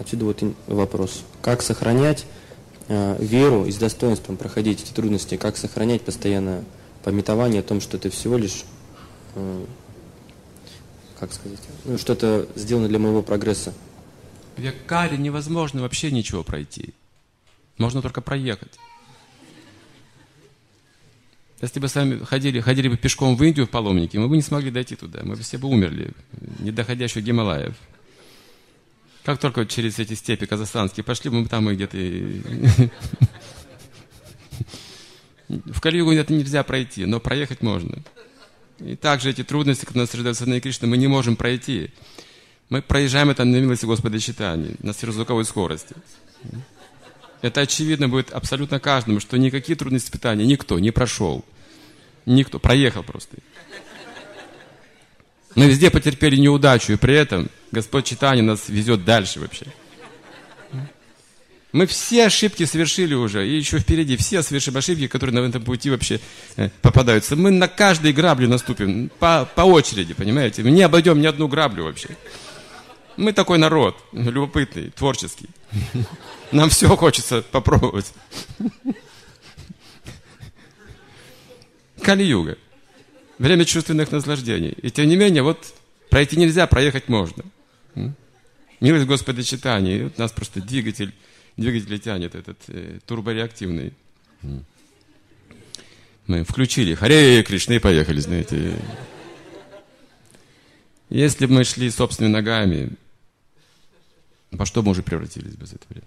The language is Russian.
Отсюда вот вопрос. Как сохранять э, веру и с достоинством проходить эти трудности? Как сохранять постоянно пометование о том, что это всего лишь, э, как сказать, ну, что-то сделано для моего прогресса? В Якаре невозможно вообще ничего пройти. Можно только проехать. Если бы сами ходили, ходили бы пешком в Индию в паломники, мы бы не смогли дойти туда. Мы бы все бы умерли, не доходя еще Гималаев. Как только через эти степи казахстанские пошли, мы там и где-то... В Калиюгу это нельзя пройти, но проехать можно. И также эти трудности, которые нас ожидают Садхана Кришны, мы не можем пройти. Мы проезжаем это на милости Господа читания, на сверхзвуковой скорости. Это очевидно будет абсолютно каждому, что никакие трудности испытания никто не прошел. Никто. Проехал просто. Мы везде потерпели неудачу, и при этом Господь читания нас везет дальше вообще. Мы все ошибки совершили уже, и еще впереди все совершим ошибки, которые на этом пути вообще э, попадаются. Мы на каждой грабле наступим, по, по очереди, понимаете? Мы не обойдем ни одну граблю вообще. Мы такой народ, любопытный, творческий. Нам все хочется попробовать. Кали-юга. Время чувственных наслаждений. И тем не менее, вот пройти нельзя, проехать можно. Милость Господа читания. И вот нас просто двигатель, двигатель тянет, этот э, турбореактивный. Мы включили Харе Кришны и поехали, знаете. Если бы мы шли собственными ногами, во что мы уже превратились бы за это время?